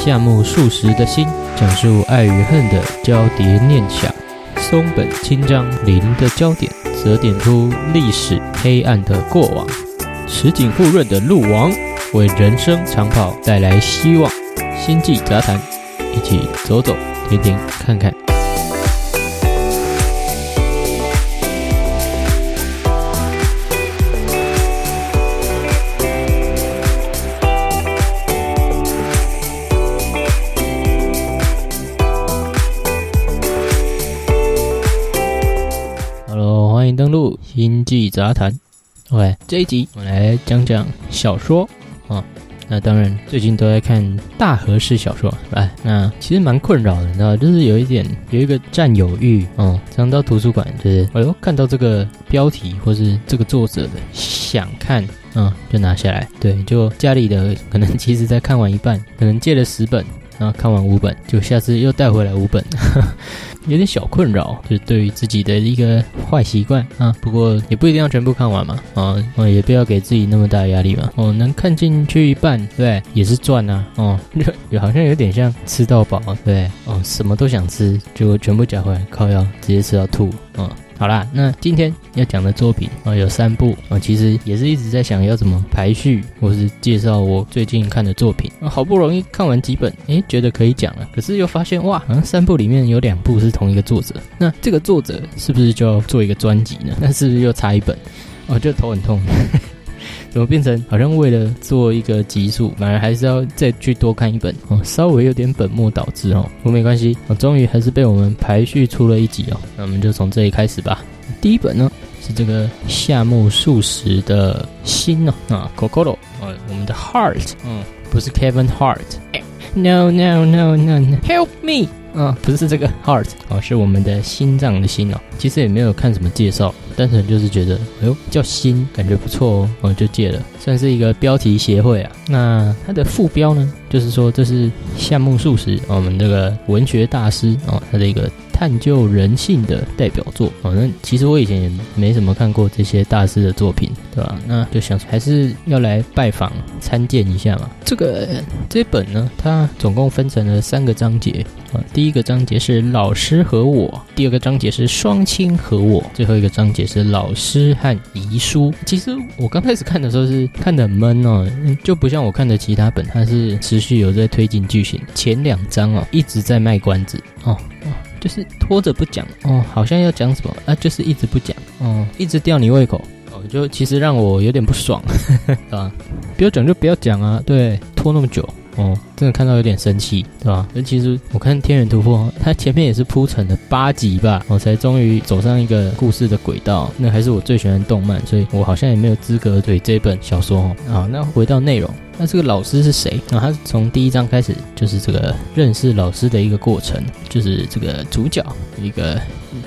夏目漱石的心，讲述爱与恨的交叠念想；松本清张零的焦点，则点出历史黑暗的过往。池井富润的鹿王，为人生长跑带来希望。星际杂谈，一起走走停停看看。登录星际杂谈。OK，这一集我来讲讲小说啊。那当然，最近都在看大和式小说，哎，那其实蛮困扰的，你知道，就是有一点有一个占有欲，嗯，常到图书馆，就是哎呦，看到这个标题或是这个作者的想看，嗯，就拿下来，对，就家里的可能其实在看完一半，可能借了十本。然后看完五本，就下次又带回来五本，有点小困扰，就是对于自己的一个坏习惯啊。不过也不一定要全部看完嘛，啊，哦，也不要给自己那么大压力嘛。哦，能看进去一半，对，也是赚啊。哦，好像有点像吃到饱，对，哦，什么都想吃，就全部夹回来，靠药直接吃到吐，啊。好啦，那今天要讲的作品啊有三部啊，其实也是一直在想要怎么排序，或是介绍我最近看的作品。好不容易看完几本，诶，觉得可以讲了，可是又发现哇，好像三部里面有两部是同一个作者，那这个作者是不是就要做一个专辑呢？那是不是又差一本？我，就头很痛。怎么变成好像为了做一个集数，反而还是要再去多看一本哦，稍微有点本末倒置哦。不过没关系，哦，终于还是被我们排序出了一集哦。那我们就从这里开始吧。第一本呢是这个夏目漱石的心哦啊，Kokoro 啊，我们的 Heart，嗯，不是 Kevin Heart，No No No No，Help me。啊，不是这个 heart 哦，是我们的心脏的心哦。其实也没有看什么介绍，单纯就是觉得，哎呦，叫心，感觉不错哦，我就借了，算是一个标题协会啊。那它的副标呢，就是说这是夏目漱石，我们这个文学大师哦，他的一个。探究人性的代表作，反正其实我以前也没怎么看过这些大师的作品，对吧？那就想还是要来拜访参见一下嘛。这个这本呢，它总共分成了三个章节啊。第一个章节是老师和我，第二个章节是双亲和我，最后一个章节是老师和遗书。其实我刚开始看的时候是看的闷哦，就不像我看的其他本，它是持续有在推进剧情。前两章哦一直在卖关子哦。就是拖着不讲。哦，好像要讲什么？啊，就是一直不讲。哦，一直吊你胃口。哦，就其实让我有点不爽，对吧？不要讲就不要讲啊，对，拖那么久。哦，真的看到有点生气，对吧？而其实我看《天元突破》，它前面也是铺陈了八集吧，我才终于走上一个故事的轨道，那还是我最喜欢的动漫，所以我好像也没有资格对这本小说。哦。好，那回到内容。那这个老师是谁？那他从第一章开始就是这个认识老师的一个过程，就是这个主角一个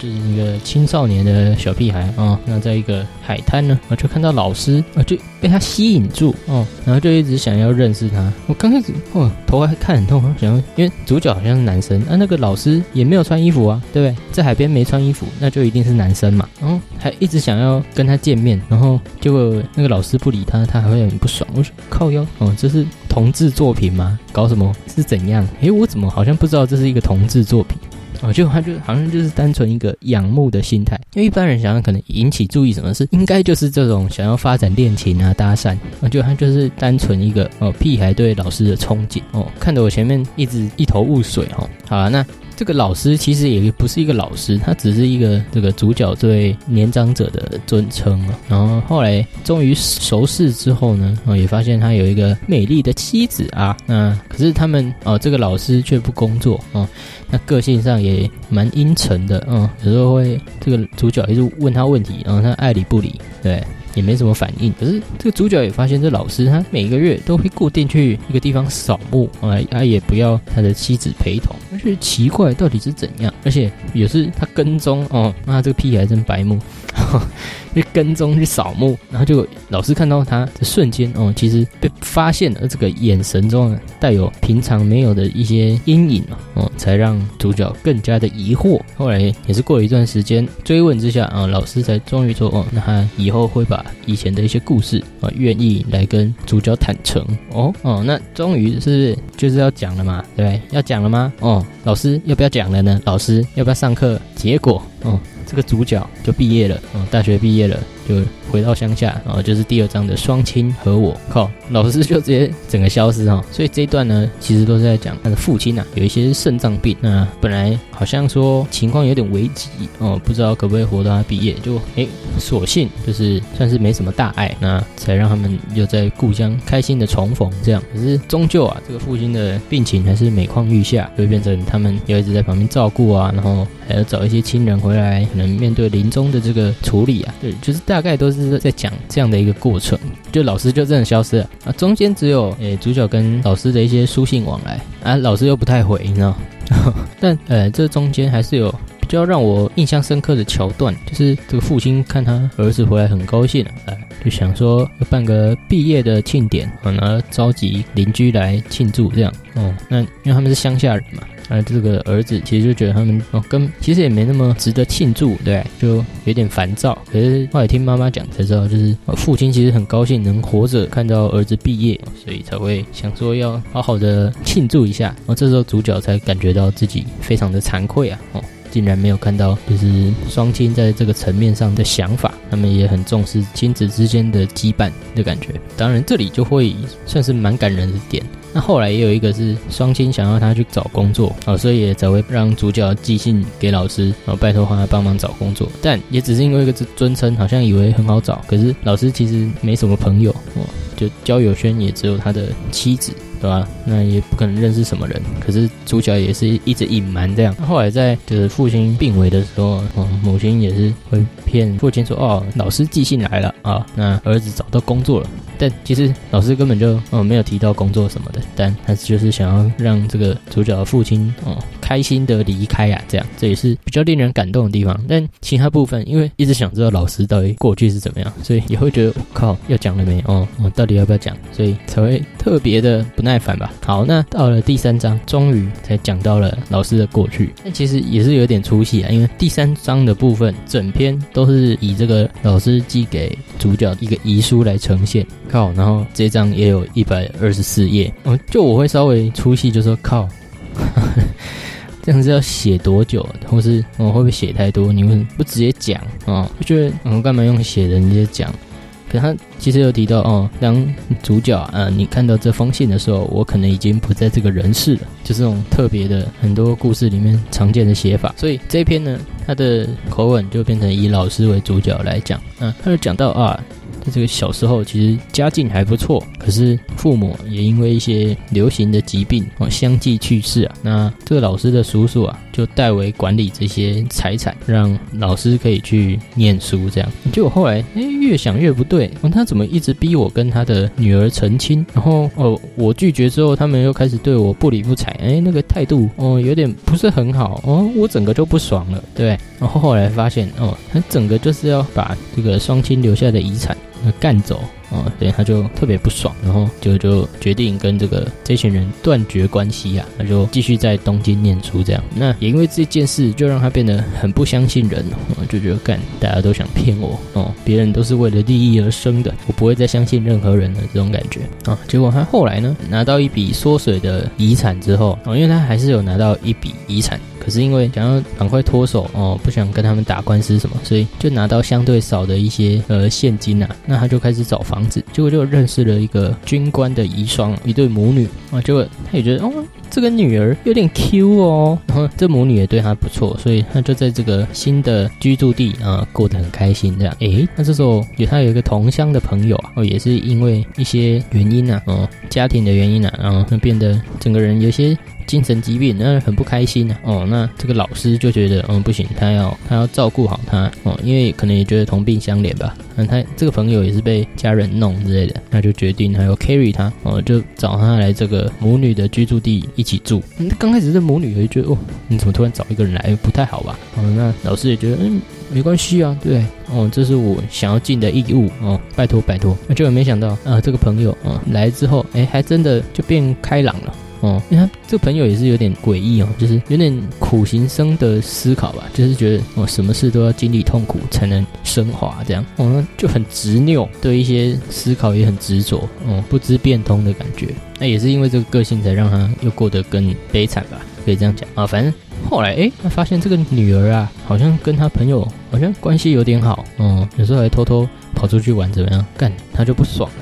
是一个青少年的小屁孩啊。那在一个海滩呢，啊就看到老师啊就被他吸引住哦，然后就一直想要认识他。我刚开始哦头还看很痛，想要因为主角好像是男生，啊那个老师也没有穿衣服啊，对不对？在海边没穿衣服，那就一定是男生嘛。然后还一直想要跟他见面，然后结果那个老师不理他，他还会很不爽。我说靠腰。哦，这是同志作品吗？搞什么？是怎样？诶，我怎么好像不知道这是一个同志作品？哦，就他就好像就是单纯一个仰慕的心态，因为一般人想要可能引起注意，什么事应该就是这种想要发展恋情啊、搭讪啊，就他就是单纯一个哦屁孩对老师的憧憬哦，看得我前面一直一头雾水哦。好了，那。这个老师其实也不是一个老师，他只是一个这个主角对年长者的尊称啊。然后后来终于熟识之后呢，哦也发现他有一个美丽的妻子啊。那可是他们哦，这个老师却不工作哦，那个性上也蛮阴沉的嗯，有时候会这个主角一直问他问题，然后他爱理不理，对。也没什么反应，可是这个主角也发现，这老师他每个月都会固定去一个地方扫墓啊，他也不要他的妻子陪同，而且奇怪到底是怎样，而且也是他跟踪哦，那这个屁还真白目，去跟踪去扫墓，然后就老师看到他的瞬间哦，其实被发现了这个眼神中带有平常没有的一些阴影嘛，哦，才让主角更加的疑惑。后来也是过了一段时间追问之下啊，老师才终于说哦，那他以后会把以前的一些故事啊，愿意来跟主角坦诚哦哦，那终于是就是要讲了嘛，对，要讲了吗？哦，老师要不要讲了呢？老师要不要上课？结果哦。这个主角就毕业了，嗯，大学毕业了，就回到乡下，然后就是第二章的双亲和我，靠，老师就直接整个消失哈。所以这一段呢，其实都是在讲他的父亲呐，有一些肾脏病，那本来好像说情况有点危急哦，不知道可不可以活到他毕业，就哎，所幸就是算是没什么大碍，那才让他们又在故乡开心的重逢这样。可是终究啊，这个父亲的病情还是每况愈下，就会变成他们要一直在旁边照顾啊，然后还要找一些亲人回来。可能面对临终的这个处理啊，对，就是大概都是在讲这样的一个过程，就老师就真的消失了啊，中间只有诶主角跟老师的一些书信往来啊，老师又不太回，你知道，但呃这中间还是有比较让我印象深刻的桥段，就是这个父亲看他儿子回来很高兴，哎，就想说要办个毕业的庆典，然后召集邻居来庆祝这样，哦，那因为他们是乡下人嘛。啊，这个儿子其实就觉得他们哦，跟其实也没那么值得庆祝，对，就有点烦躁。可是后来听妈妈讲才知道，就是父亲其实很高兴能活着看到儿子毕业，所以才会想说要好好的庆祝一下。然后这时候主角才感觉到自己非常的惭愧啊，哦。竟然没有看到，就是双亲在这个层面上的想法，他们也很重视亲子之间的羁绊的感觉。当然，这里就会算是蛮感人的点。那后来也有一个是双亲想要他去找工作啊，所以也才会让主角寄信给老师，然后拜托他帮忙找工作。但也只是因为一个尊称，好像以为很好找，可是老师其实没什么朋友哦，就交友圈也只有他的妻子。对吧？那也不可能认识什么人。可是主角也是一直隐瞒这样。后来在就是父亲病危的时候，哦，母亲也是会骗父亲说：“哦，老师寄信来了啊，那儿子找到工作了。”但其实老师根本就哦没有提到工作什么的，但他就是想要让这个主角的父亲哦。开心的离开啊，这样这也是比较令人感动的地方。但其他部分，因为一直想知道老师到底过去是怎么样，所以也会觉得靠，要讲了没？哦，我到底要不要讲？所以才会特别的不耐烦吧。好，那到了第三章，终于才讲到了老师的过去。但其实也是有点出戏啊，因为第三章的部分，整篇都是以这个老师寄给主角一个遗书来呈现。靠，然后这章也有一百二十四页。嗯，就我会稍微出戏，就说靠。这样子要写多久？或是我会不会写太多？你们不直接讲啊？就觉得我干嘛用写的？你直接讲。可他其实有提到哦，当主角啊，你看到这封信的时候，我可能已经不在这个人世了。就是这种特别的很多故事里面常见的写法。所以这篇呢，它的口吻就变成以老师为主角来讲。嗯，他就讲到啊。这个小时候，其实家境还不错，可是父母也因为一些流行的疾病哦，相继去世啊。那这个老师的叔叔啊，就代为管理这些财产，让老师可以去念书。这样，结果后来哎，越想越不对，哦，他怎么一直逼我跟他的女儿成亲？然后哦，我拒绝之后，他们又开始对我不理不睬，哎，那个态度哦，有点不是很好哦，我整个就不爽了，对。然后后来发现哦，他整个就是要把这个双亲留下的遗产。要干走。啊，所以他就特别不爽，然后就就决定跟这个这群人断绝关系啊，他就继续在东京念书这样。那也因为这件事，就让他变得很不相信人，就觉得干大家都想骗我哦，别人都是为了利益而生的，我不会再相信任何人了这种感觉啊。结果他后来呢，拿到一笔缩水的遗产之后哦，因为他还是有拿到一笔遗产。可是因为想要赶快脱手哦，不想跟他们打官司什么，所以就拿到相对少的一些呃现金呐。那他就开始找房结果就认识了一个军官的遗孀，一对母女啊。结果他也觉得哦，这个女儿有点 Q 哦，然后这母女也对她不错，所以她就在这个新的居住地啊过得很开心。这样，诶，那这时候有她有一个同乡的朋友啊，哦，也是因为一些原因呐，哦，家庭的原因呐，然后变得整个人有些。精神疾病，那很不开心啊。哦，那这个老师就觉得，嗯，不行，他要他要照顾好他哦，因为可能也觉得同病相怜吧，那他这个朋友也是被家人弄之类的，那就决定还要 carry 他哦，就找他来这个母女的居住地一起住。刚开始这母女也觉得哦，你怎么突然找一个人来，不太好吧？哦，那老师也觉得嗯，没关系啊，对，哦，这是我想要尽的义务哦，拜托拜托。那结果没想到啊，这个朋友啊来之后，哎，还真的就变开朗了。哦，因为他这个朋友也是有点诡异哦，就是有点苦行僧的思考吧，就是觉得哦，什么事都要经历痛苦才能升华，这样哦，就很执拗，对一些思考也很执着，哦，不知变通的感觉。那也是因为这个个性，才让他又过得更悲惨吧，可以这样讲啊。反正后来哎，他发现这个女儿啊，好像跟他朋友好像关系有点好，嗯，有时候还偷偷跑出去玩，怎么样？干他就不爽了。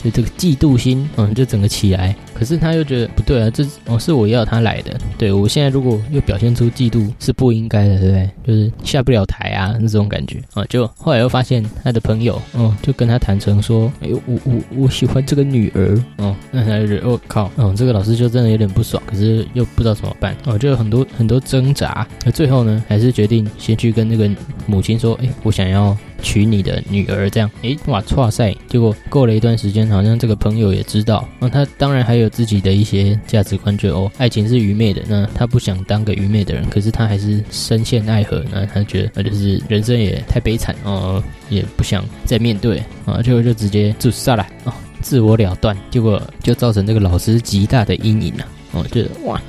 所以这个嫉妒心，嗯，就整个起来。可是他又觉得不对啊，这哦是我要他来的。对我现在如果又表现出嫉妒，是不应该的，对不对？就是下不了台啊，那种感觉啊。就后来又发现他的朋友，哦，就跟他坦诚说，哎，我我我喜欢这个女儿，哦，那他就觉得，我靠，嗯，这个老师就真的有点不爽，可是又不知道怎么办，哦，就有很多很多挣扎。那最后呢，还是决定先去跟那个母亲说，哎，我想要。娶你的女儿，这样，诶，哇，哇塞！结果过了一段时间，好像这个朋友也知道，那他当然还有自己的一些价值观，就哦，爱情是愚昧的，那他不想当个愚昧的人，可是他还是深陷爱河，那他觉得，那就是人生也太悲惨哦，也不想再面对啊，最后就直接自杀了哦，自我了断，结果就造成这个老师极大的阴影啊，哦，就哇。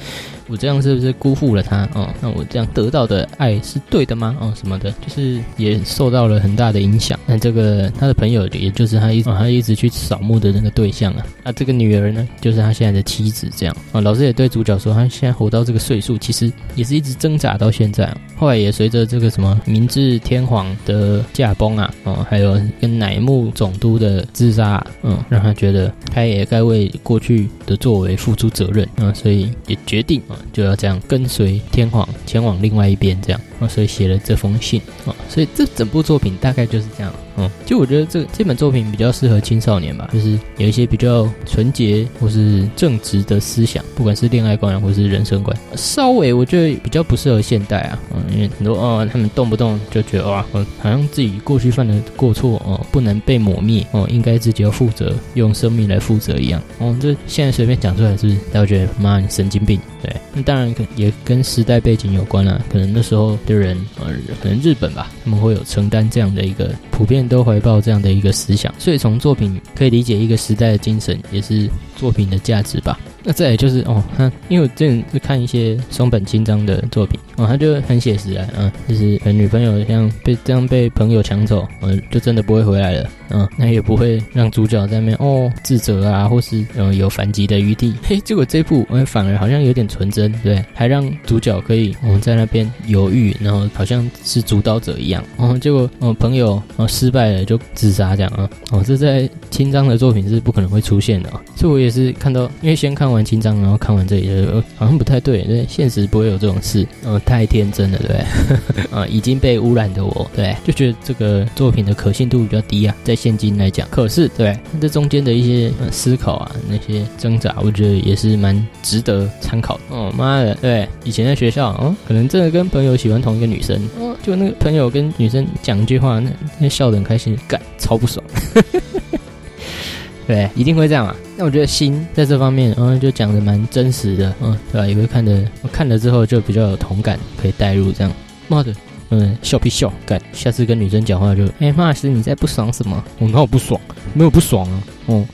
我这样是不是辜负了他？哦，那我这样得到的爱是对的吗？哦，什么的，就是也受到了很大的影响。那这个他的朋友，也就是他一他一直去扫墓的那个对象啊，那，这个女儿呢，就是他现在的妻子。这样啊，老师也对主角说，他现在活到这个岁数，其实也是一直挣扎到现在。后来也随着这个什么明治天皇的驾崩啊，哦，还有跟乃木总督的自杀，嗯，让他觉得他也该为过去的作为付出责任啊，所以也决定啊。就要这样跟随天皇前往另外一边，这样。啊，所以写了这封信啊，所以这整部作品大概就是这样。嗯，就我觉得这这本作品比较适合青少年吧，就是有一些比较纯洁或是正直的思想，不管是恋爱观或是人生观。稍微我觉得比较不适合现代啊，嗯，因为很多哦，他们动不动就觉得哇，好像自己过去犯的过错哦，不能被抹灭哦，应该自己要负责，用生命来负责一样。哦，这现在随便讲出来是不是？大家觉得妈你神经病？对，那当然可也跟时代背景有关了，可能那时候的人呃，可能日本吧，他们会有承担这样的一个普遍。都怀抱这样的一个思想，所以从作品可以理解一个时代的精神，也是作品的价值吧。那再来就是哦，他因为我之前是看一些松本清张的作品哦，他就很写实啊，嗯，就是女朋友像被这样被朋友抢走，嗯，就真的不会回来了，嗯，那也不会让主角在那边哦自责啊，或是嗯有反击的余地。嘿，结果这部哎反而好像有点纯真，对，还让主角可以我们在那边犹豫，然后好像是主导者一样。哦，结果哦朋友哦失败了就自杀这样啊，哦这在清张的作品是不可能会出现的，所以我也是看到，因为先看。完清章，然后看完这里，好像不太对，因为现实不会有这种事，嗯，太天真了，对不对？啊，已经被污染的我，对，就觉得这个作品的可信度比较低啊，在现金来讲。可是，对，这中间的一些思考啊，那些挣扎，我觉得也是蛮值得参考的。哦，妈的，对，以前在学校，哦，可能真的跟朋友喜欢同一个女生，哦，就那个朋友跟女生讲一句话，那那笑得很开心，干，超不爽。对，一定会这样啊。那我觉得心在这方面，嗯，就讲的蛮真实的，嗯，对吧？也会看的，看了之后就比较有同感，可以带入这样。妈的，嗯，笑屁笑，干，下次跟女生讲话就，哎，马老师你在不爽什么？我哪有不爽，没有不爽啊，哦，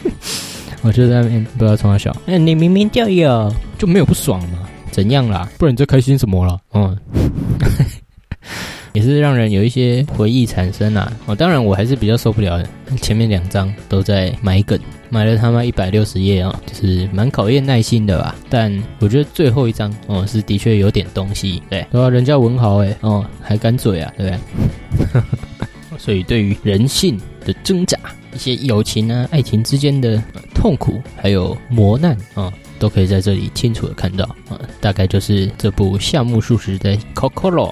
我就在那边不知道从哪笑。哎，你明明就有，就没有不爽嘛？怎样啦？不然你在开心什么了？嗯。也是让人有一些回忆产生啊！哦，当然我还是比较受不了的前面两章都在埋梗，买了他妈一百六十页啊，就是蛮考验耐心的吧。但我觉得最后一章哦是的确有点东西，对，对啊，人家文豪哎，哦还敢嘴啊，对不对？所以对于人性的挣扎、一些友情啊、爱情之间的痛苦还有磨难啊，都可以在这里清楚的看到啊。大概就是这部夏目漱石的《Kokoro》。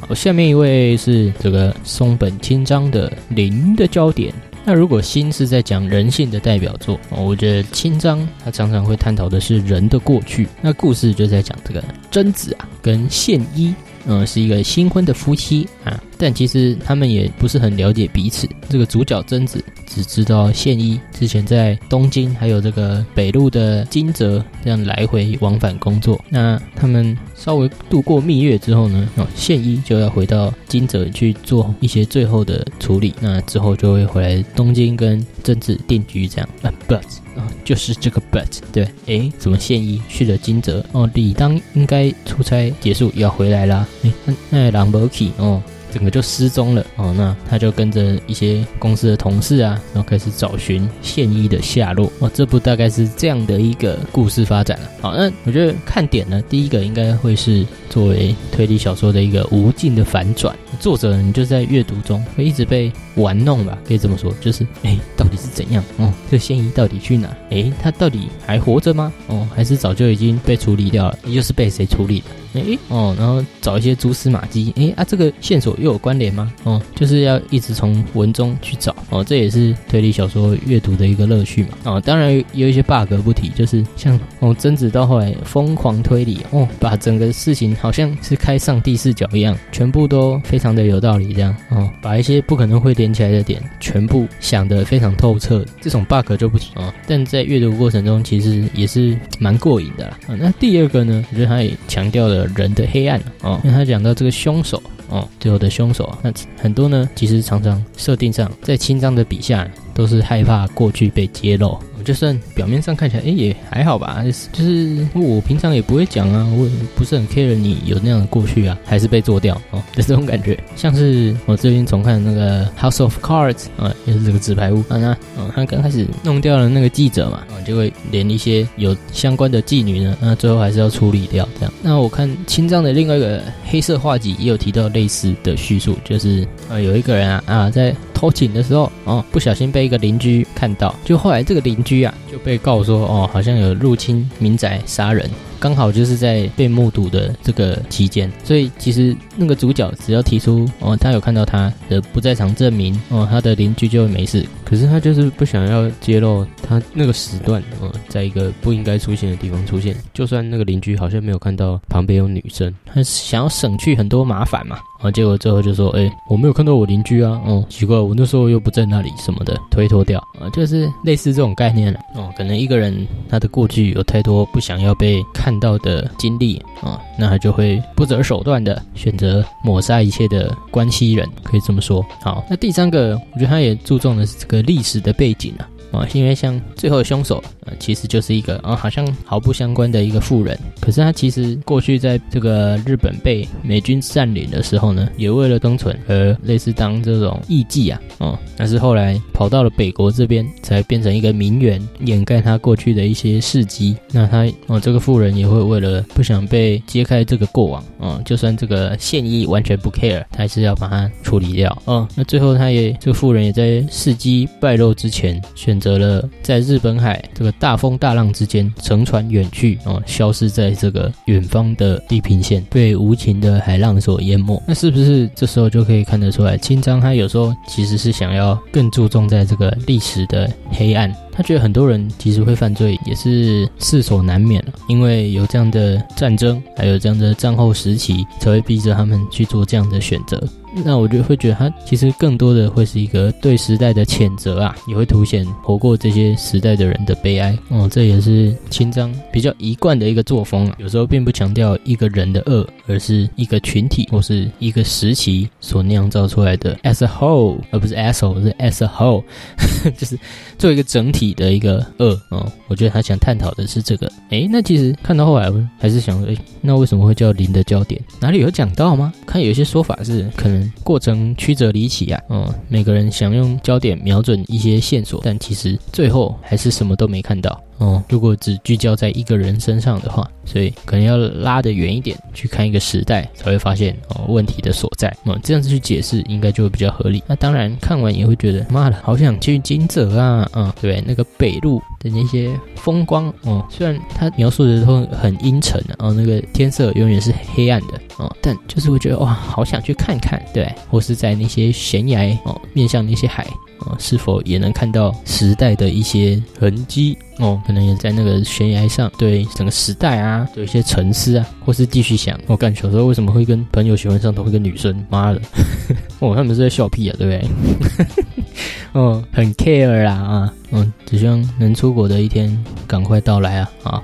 好，下面一位是这个松本清张的《零的焦点》。那如果心是在讲人性的代表作，我觉得清张他常常会探讨的是人的过去。那故事就在讲这个贞子啊跟宪一嗯，是一个新婚的夫妻啊，但其实他们也不是很了解彼此。这个主角贞子只知道宪一之前在东京还有这个北路的金泽这样来回往返工作。那他们稍微度过蜜月之后呢，哦，宪一就要回到金泽去做一些最后的处理。那之后就会回来东京跟贞子定居这样。啊，but 啊，就是这个 but 对，诶，怎么现一去了金泽？哦，理当应该出差结束要回来啦。诶，那那朗博基哦。整个就失踪了哦，那他就跟着一些公司的同事啊，然后开始找寻现一的下落哦。这部大概是这样的一个故事发展了。好，那我觉得看点呢，第一个应该会是作为推理小说的一个无尽的反转。作者你就在阅读中会一直被玩弄吧，可以这么说，就是哎，到底是怎样？哦，这现一到底去哪？哎，他到底还活着吗？哦，还是早就已经被处理掉了？又是被谁处理的？哎哦，然后找一些蛛丝马迹，哎啊，这个线索又有关联吗？哦，就是要一直从文中去找哦，这也是推理小说阅读的一个乐趣嘛。哦，当然有一些 bug 不提，就是像哦贞子到后来疯狂推理哦，把整个事情好像是开上帝视角一样，全部都非常的有道理这样哦，把一些不可能会连起来的点全部想得非常透彻，这种 bug 就不提啊。但在阅读过程中其实也是蛮过瘾的啦。啊，那第二个呢，我觉得他也强调了。人的黑暗哦，因为他讲到这个凶手哦，最后的凶手，那很多呢，其实常常设定上在清章的笔下都是害怕过去被揭露。就算表面上看起来，哎，也还好吧。就是我平常也不会讲啊，我不是很 care 你有那样的过去啊，还是被做掉哦 的这种感觉。像是我最近重看那个《House of Cards》啊，也是这个纸牌屋啊，那嗯，他刚开始弄掉了那个记者嘛，啊，就会连一些有相关的妓女呢，那最后还是要处理掉这样。那我看清藏的另外一个黑色画集也有提到类似的叙述，就是啊，有一个人啊在。偷情的时候，哦，不小心被一个邻居看到，就后来这个邻居啊就被告说，哦，好像有入侵民宅杀人。刚好就是在被目睹的这个期间，所以其实那个主角只要提出哦，他有看到他的不在场证明哦，他的邻居就会没事。可是他就是不想要揭露他那个时段哦，在一个不应该出现的地方出现。就算那个邻居好像没有看到旁边有女生，他想要省去很多麻烦嘛。啊，结果最后就说，哎，我没有看到我邻居啊，哦，奇怪，我那时候又不在那里什么的，推脱掉啊，就是类似这种概念了。哦，可能一个人他的过去有太多不想要被看。到的经历啊，那他就会不择手段的选择抹杀一切的关系人，可以这么说。好，那第三个，我觉得他也注重的是这个历史的背景啊。啊，因为像最后凶手，呃，其实就是一个啊，好像毫不相关的一个富人。可是他其实过去在这个日本被美军占领的时候呢，也为了生存而类似当这种艺妓啊，哦，但是后来跑到了北国这边，才变成一个名媛，掩盖他过去的一些事迹。那他哦，这个富人也会为了不想被揭开这个过往，嗯，就算这个现役完全不 care，他还是要把它处理掉。嗯，那最后他也这个富人也在事迹败露之前选。择了在日本海这个大风大浪之间乘船远去哦，消失在这个远方的地平线，被无情的海浪所淹没。那是不是这时候就可以看得出来，清章他有时候其实是想要更注重在这个历史的黑暗。他觉得很多人其实会犯罪也是势所难免，因为有这样的战争，还有这样的战后时期，才会逼着他们去做这样的选择。那我就会觉得，他其实更多的会是一个对时代的谴责啊，也会凸显活过这些时代的人的悲哀。哦，这也是清章比较一贯的一个作风啊。有时候并不强调一个人的恶，而是一个群体或是一个时期所酿造出来的 as a whole，而不是 asshole，是 as a whole，就是做一个整体的一个恶。哦，我觉得他想探讨的是这个。诶，那其实看到后来，还是想，诶，那为什么会叫零的焦点？哪里有讲到吗？看有些说法是可能。过程曲折离奇啊，嗯，每个人想用焦点瞄准一些线索，但其实最后还是什么都没看到。哦，如果只聚焦在一个人身上的话，所以可能要拉得远一点去看一个时代，才会发现哦问题的所在。哦，这样子去解释应该就会比较合理。那当然看完也会觉得，妈的，好想去金泽啊，嗯，对，那个北路的那些风光，哦，虽然他描述的都很阴沉的，哦，那个天色永远是黑暗的，哦，但就是会觉得哇，好想去看看，对，或是在那些悬崖哦，面向那些海。哦，是否也能看到时代的一些痕迹？哦，可能也在那个悬崖上，对整个时代啊，有一些沉思啊，或是继续想，我干小时候为什么会跟朋友喜欢上同一个女生？妈的，哦，他们是在笑屁啊，对不对？哦，很 care 啦啊，嗯，只希望能出国的一天赶快到来啊啊！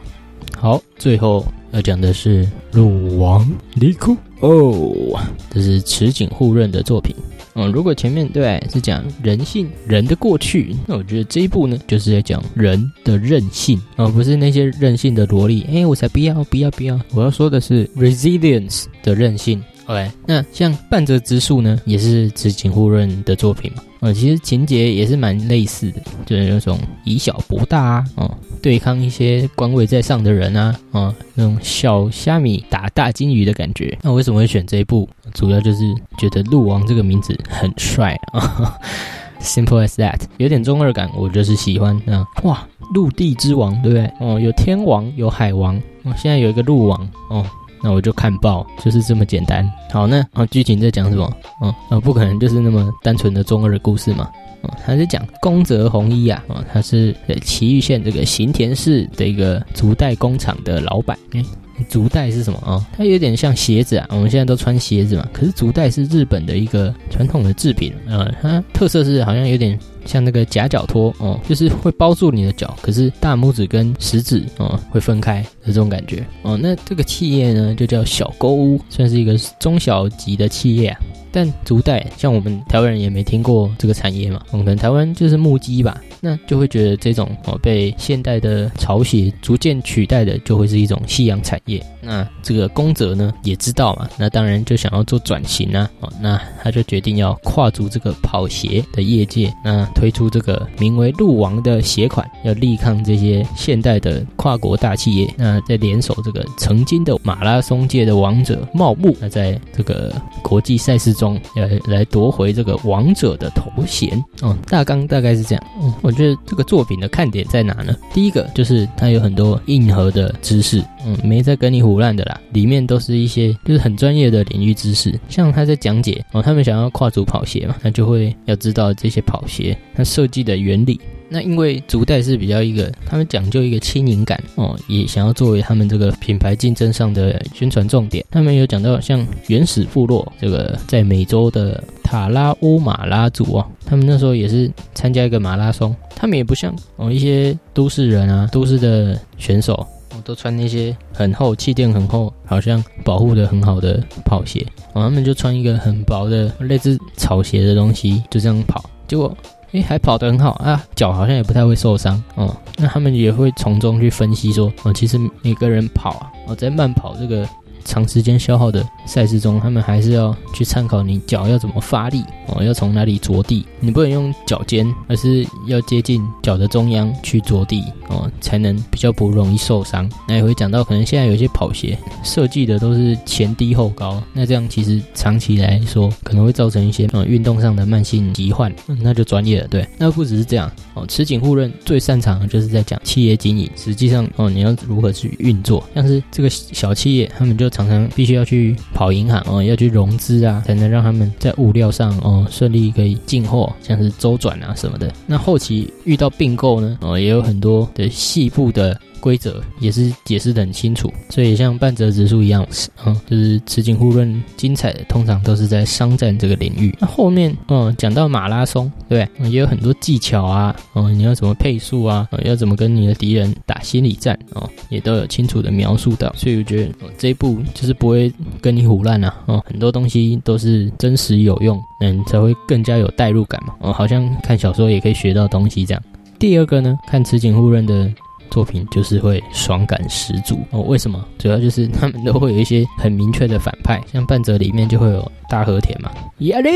好，最后要讲的是鲁王离库哦，这是池井户润的作品。嗯，如果前面对是讲人性人的过去，那我觉得这一部呢，就是在讲人的韧性，而不是那些任性的萝莉。哎，我才不要不要不要！我要说的是 resilience 的韧性。OK，那像半泽直树呢，也是池井户润的作品嘛。呃，其实情节也是蛮类似的，就是那种以小博大啊，哦，对抗一些官位在上的人啊，啊，那种小虾米打大金鱼的感觉。那为什么会选这一部？主要就是觉得鹿王这个名字很帅啊，simple as that，有点中二感，我就是喜欢啊。哇，陆地之王，对不对？哦，有天王，有海王，哦，现在有一个鹿王，哦。那我就看报，就是这么简单。好，那啊，剧情在讲什么？嗯，啊，不可能就是那么单纯的中二的故事嘛。啊，他是讲宫泽弘一啊，啊，他是岐玉县这个行田市的一个竹袋工厂的老板。哎，竹袋是什么啊？它有点像鞋子啊，我们现在都穿鞋子嘛。可是竹袋是日本的一个传统的制品啊，它特色是好像有点。像那个夹脚托哦，就是会包住你的脚，可是大拇指跟食指哦会分开的这种感觉哦。那这个企业呢，就叫小沟屋，算是一个中小级的企业啊。但竹袋像我们台湾人也没听过这个产业嘛，可能台湾就是木屐吧，那就会觉得这种哦被现代的潮鞋逐渐取代的，就会是一种夕阳产业。那这个宫泽呢也知道嘛，那当然就想要做转型啊，哦，那他就决定要跨足这个跑鞋的业界，那推出这个名为鹿王的鞋款，要力抗这些现代的跨国大企业。那在联手这个曾经的马拉松界的王者茂木，那在这个国际赛事。中来来夺回这个王者的头衔哦，大纲大概是这样。嗯，我觉得这个作品的看点在哪呢？第一个就是它有很多硬核的知识，嗯，没在跟你胡乱的啦，里面都是一些就是很专业的领域知识。像他在讲解哦，他们想要跨足跑鞋嘛，那就会要知道这些跑鞋它设计的原理。那因为足袋是比较一个，他们讲究一个轻盈感哦，也想要作为他们这个品牌竞争上的宣传重点。他们有讲到像原始部落这个在美洲的塔拉乌马拉族哦，他们那时候也是参加一个马拉松，他们也不像哦一些都市人啊，都市的选手都穿那些很厚、气垫很厚，好像保护的很好的跑鞋哦，他们就穿一个很薄的类似草鞋的东西，就这样跑，结果。诶，还跑得很好啊，脚好像也不太会受伤哦。那他们也会从中去分析说，哦，其实每个人跑啊，哦，在慢跑这个。长时间消耗的赛事中，他们还是要去参考你脚要怎么发力哦，要从哪里着地，你不能用脚尖，而是要接近脚的中央去着地哦，才能比较不容易受伤。那也会讲到，可能现在有些跑鞋设计的都是前低后高，那这样其实长期来说可能会造成一些呃运动上的慢性疾患，那就专业了。对，那不只是这样哦，持井户润最擅长的就是在讲企业经营，实际上哦，你要如何去运作，像是这个小企业，他们就。常常必须要去跑银行哦，要去融资啊，才能让他们在物料上哦顺利可以进货，像是周转啊什么的。那后期遇到并购呢，哦也有很多的细部的。规则也是解释的很清楚，所以像半泽直树一样，嗯，就是此景互论精彩的，通常都是在商战这个领域。那后面，嗯，讲到马拉松，对不对？也有很多技巧啊，嗯，你要怎么配速啊，要怎么跟你的敌人打心理战哦，也都有清楚的描述到。所以我觉得这一部就是不会跟你胡乱啊，哦，很多东西都是真实有用，嗯，才会更加有代入感嘛。哦，好像看小说也可以学到东西这样。第二个呢，看此景互论的。作品就是会爽感十足哦，为什么？主要就是他们都会有一些很明确的反派，像半泽里面就会有大和田嘛，压力，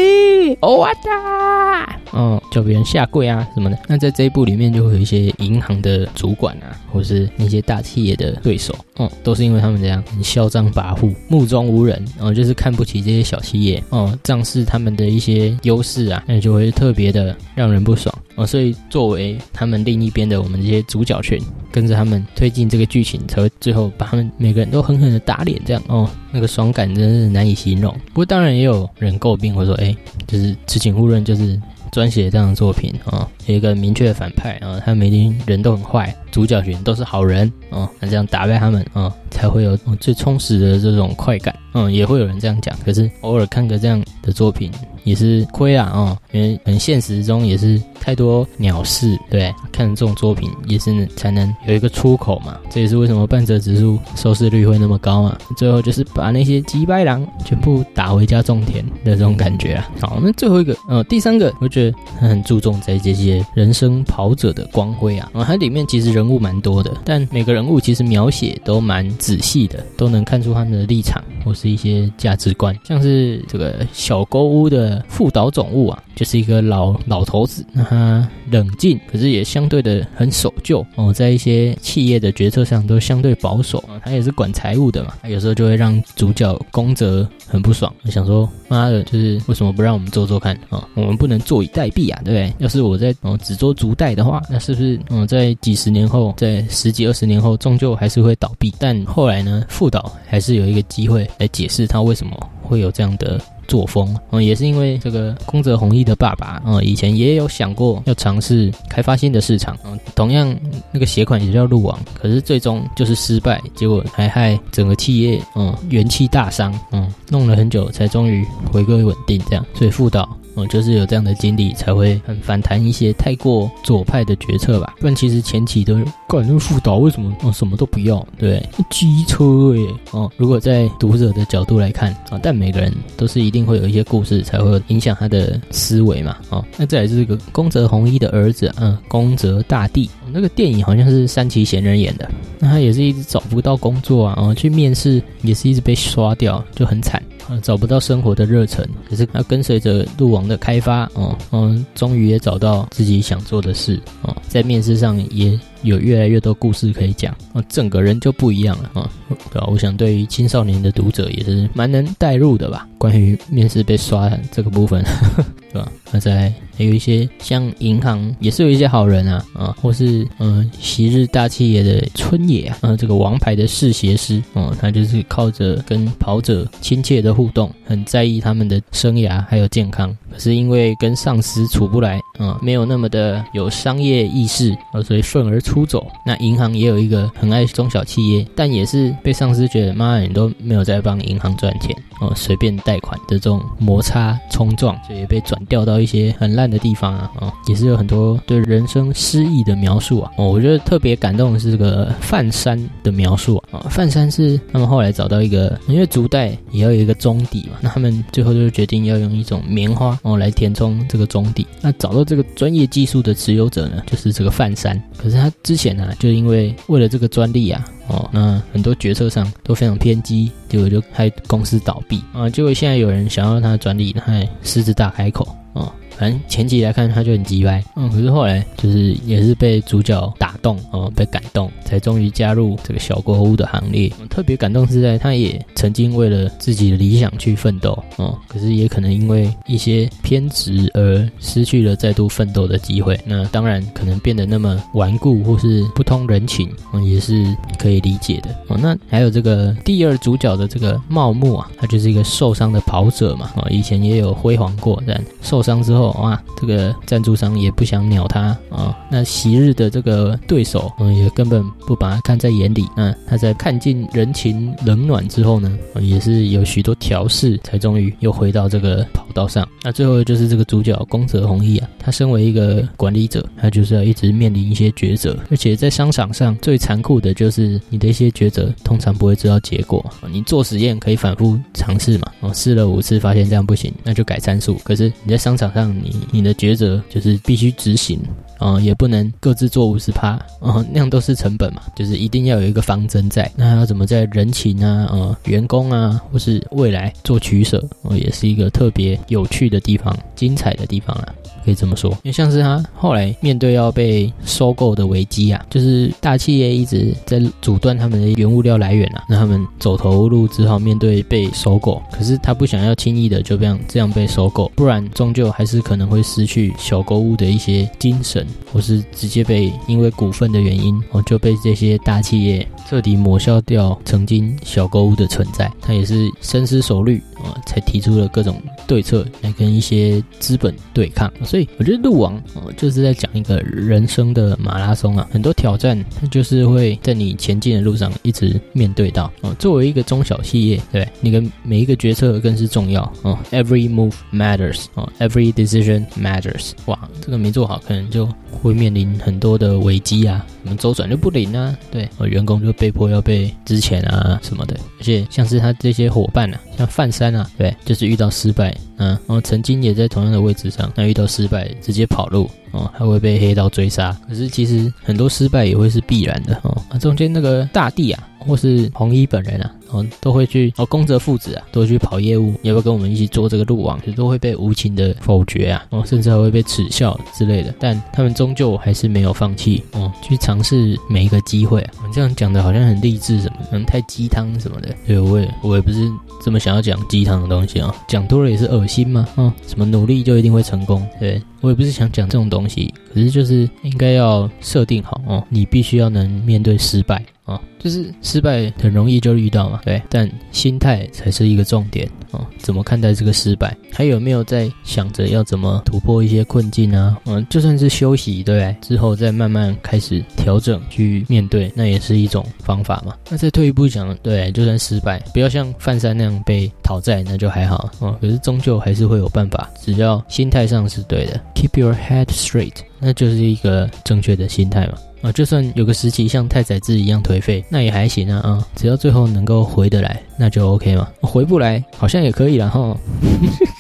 欧哇哒，哦，叫别人下跪啊什么的。那在这一部里面就会有一些银行的主管啊，或是那些大企业的对手，哦，都是因为他们这样很嚣张跋扈、目中无人，然后就是看不起这些小企业，哦，仗势他们的一些优势啊，那就会特别的让人不爽。哦，所以作为他们另一边的我们这些主角群，跟着他们推进这个剧情，才会最后把他们每个人都狠狠的打脸，这样哦，那个爽感真是难以形容。不过当然也有人诟病，我说哎，就是痴情互论，就是专写这样的作品啊，有一个明确的反派啊，他们一定人都很坏。主角群都是好人哦，那这样打败他们啊，才会有最充实的这种快感。嗯，也会有人这样讲。可是偶尔看个这样的作品也是亏啊哦，因为很现实中也是太多鸟事，对，看这种作品也是才能有一个出口嘛。这也是为什么半泽直树收视率会那么高嘛。最后就是把那些鸡败狼全部打回家种田的这种感觉啊。好，那最后一个，呃，第三个，我觉得他很注重在这些人生跑者的光辉啊。啊，它里面其实人。人物蛮多的，但每个人物其实描写都蛮仔细的，都能看出他们的立场或是一些价值观。像是这个小沟屋的副导总务啊，就是一个老老头子，那他冷静，可是也相对的很守旧哦，在一些企业的决策上都相对保守。他也是管财务的嘛，他有时候就会让主角宫泽很不爽，想说妈的，就是为什么不让我们做做看啊？我们不能坐以待毙啊，对不对？要是我在哦只做足代的话，那是不是嗯在几十年后？后在十几二十年后，终究还是会倒闭。但后来呢，副导还是有一个机会来解释他为什么会有这样的作风。嗯，也是因为这个宫泽弘一的爸爸，嗯，以前也有想过要尝试开发新的市场。嗯，同样那个鞋款也叫鹿王，可是最终就是失败，结果还害整个企业，嗯，元气大伤。嗯，弄了很久才终于回归稳定。这样，所以副导。哦，就是有这样的经历，才会很反弹一些太过左派的决策吧。不然其实前期都管那个副导为什么哦什么都不要，对，机车耶哦。如果在读者的角度来看啊，但每个人都是一定会有一些故事，才会影响他的思维嘛。哦，那再来是这个宫泽弘一的儿子，嗯，宫泽大地。那个电影好像是山崎贤人演的，那他也是一直找不到工作啊，然后去面试也是一直被刷掉，就很惨。找不到生活的热忱，可是他跟随着路网的开发，哦，嗯，终于也找到自己想做的事，哦，在面试上也。有越来越多故事可以讲啊，整个人就不一样了啊，对吧？我想对于青少年的读者也是蛮能代入的吧。关于面试被刷这个部分，对吧？那在还有一些像银行也是有一些好人啊啊，或是嗯，昔日大企业的春野啊，嗯，这个王牌的试鞋师哦，他就是靠着跟跑者亲切的互动，很在意他们的生涯还有健康。是因为跟上司处不来啊，没有那么的有商业意识啊，所以顺而出走。那银行也有一个很爱中小企业，但也是被上司觉得妈，你都没有在帮银行赚钱哦，随便贷款的这种摩擦冲撞，所以被转调到一些很烂的地方啊啊，也是有很多对人生失意的描述啊。哦，我觉得特别感动的是这个范山的描述啊。范山是他们后来找到一个，因为竹袋也要有一个中底嘛，那他们最后就决定要用一种棉花。哦，来填充这个中底。那找到这个专业技术的持有者呢，就是这个范山。可是他之前呢，就因为为了这个专利啊，哦，那很多决策上都非常偏激，结果就害公司倒闭啊。结果现在有人想要他的专利，他还狮子大开口啊。反正前期来看他就很鸡歪，嗯，可是后来就是也是被主角打动哦，被感动，才终于加入这个小国屋的行列。特别感动是在他也曾经为了自己的理想去奋斗哦，可是也可能因为一些偏执而失去了再度奋斗的机会。那当然可能变得那么顽固或是不通人情，嗯，也是可以理解的哦。那还有这个第二主角的这个茂木啊，他就是一个受伤的跑者嘛，啊，以前也有辉煌过，但受伤之后。啊，这个赞助商也不想鸟他啊。那昔日的这个对手，嗯，也根本不把他看在眼里。那他在看尽人情冷暖之后呢，也是有许多调试，才终于又回到这个跑道上。那最后就是这个主角宫泽弘一啊，他身为一个管理者，他就是要一直面临一些抉择，而且在商场上最残酷的就是你的一些抉择，通常不会知道结果。你做实验可以反复尝试嘛，哦，试了五次发现这样不行，那就改参数。可是你在商场上，你你的抉择就是必须执行啊，也不能各自做五十趴啊，那样都是成本嘛，就是一定要有一个方针在。那要怎么在人情啊、呃员工啊，或是未来做取舍，哦，也是一个特别有趣的地方、精彩的地方啊。可以这么说，因为像是他后来面对要被收购的危机啊，就是大企业一直在阻断他们的原物料来源啊，那他们走投无路，只好面对被收购。可是他不想要轻易的就这样这样被收购，不然终究还是可能会失去小购物的一些精神，或是直接被因为股份的原因，哦就被这些大企业彻底抹消掉曾经小购物的存在。他也是深思熟虑啊，才提出了各种对策来跟一些资本对抗。所以我觉得路王哦，就是在讲一个人生的马拉松啊，很多挑战，它就是会在你前进的路上一直面对到哦。作为一个中小企业，对你的每一个决策更是重要哦。Every move matters 哦，Every decision matters。哇，这个没做好，可能就会面临很多的危机啊，什么周转就不灵啊，对，员工就被迫要被支钱啊什么的。而且像是他这些伙伴啊，像范山啊，对，就是遇到失败，嗯，然后曾经也在同样的位置上，那遇到失败直接跑路哦，还会被黑道追杀。可是其实很多失败也会是必然的哦。啊，中间那个大地啊。或是红衣本人啊，哦，都会去哦，宫泽父子啊，都会去跑业务，要不要跟我们一起做这个路网？就都会被无情的否决啊，哦，甚至还会被耻笑之类的。但他们终究还是没有放弃哦，去尝试每一个机会啊。我这样讲的好像很励志什么，可能太鸡汤什么的。对，我也我也不是这么想要讲鸡汤的东西啊，讲多了也是恶心嘛。哦，什么努力就一定会成功？对我也不是想讲这种东西，可是就是应该要设定好哦，你必须要能面对失败。啊，就是失败很容易就遇到嘛，对，但心态才是一个重点哦。怎么看待这个失败？还有没有在想着要怎么突破一些困境啊？嗯，就算是休息，对不对？之后再慢慢开始调整去面对，那也是一种方法嘛。那再退一步讲，对，就算失败，不要像范山那样被讨债，那就还好哦。可是终究还是会有办法，只要心态上是对的，keep your head straight，那就是一个正确的心态嘛。啊，就算有个时期像太宰治一样颓废，那也还行啊啊！只要最后能够回得来，那就 OK 嘛。回不来好像也可以了哈。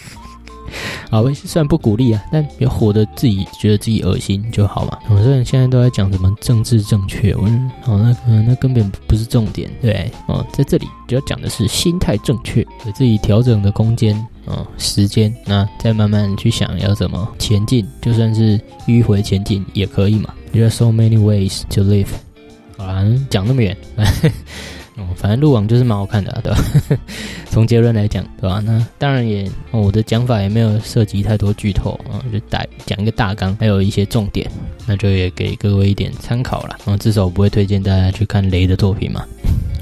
好，虽然不鼓励啊，但别活得自己觉得自己恶心就好嘛。我虽然现在都在讲什么政治正确，我好那嗯那根本不是重点，对哦，在这里主要讲的是心态正确，给自己调整的空间啊时间，那再慢慢去想要怎么前进，就算是迂回前进也可以嘛。There are so many ways to live。好啦，讲那么远，哦，反正路网就是蛮好看的，对吧？从结论来讲，对吧？那当然也，我的讲法也没有涉及太多剧透啊，就大讲一个大纲，还有一些重点，那就也给各位一点参考了。然后至少我不会推荐大家去看雷的作品嘛。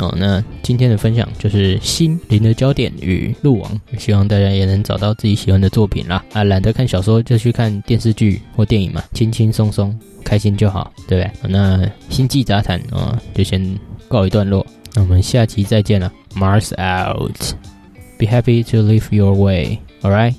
哦，那今天的分享就是心灵的焦点与路网，希望大家也能找到自己喜欢的作品啦。啊，懒得看小说就去看电视剧或电影嘛，轻轻松松。开心就好，对不对？那星际杂谈啊，就先告一段落。那我们下期再见了，Mars out，be happy to live your way，all right。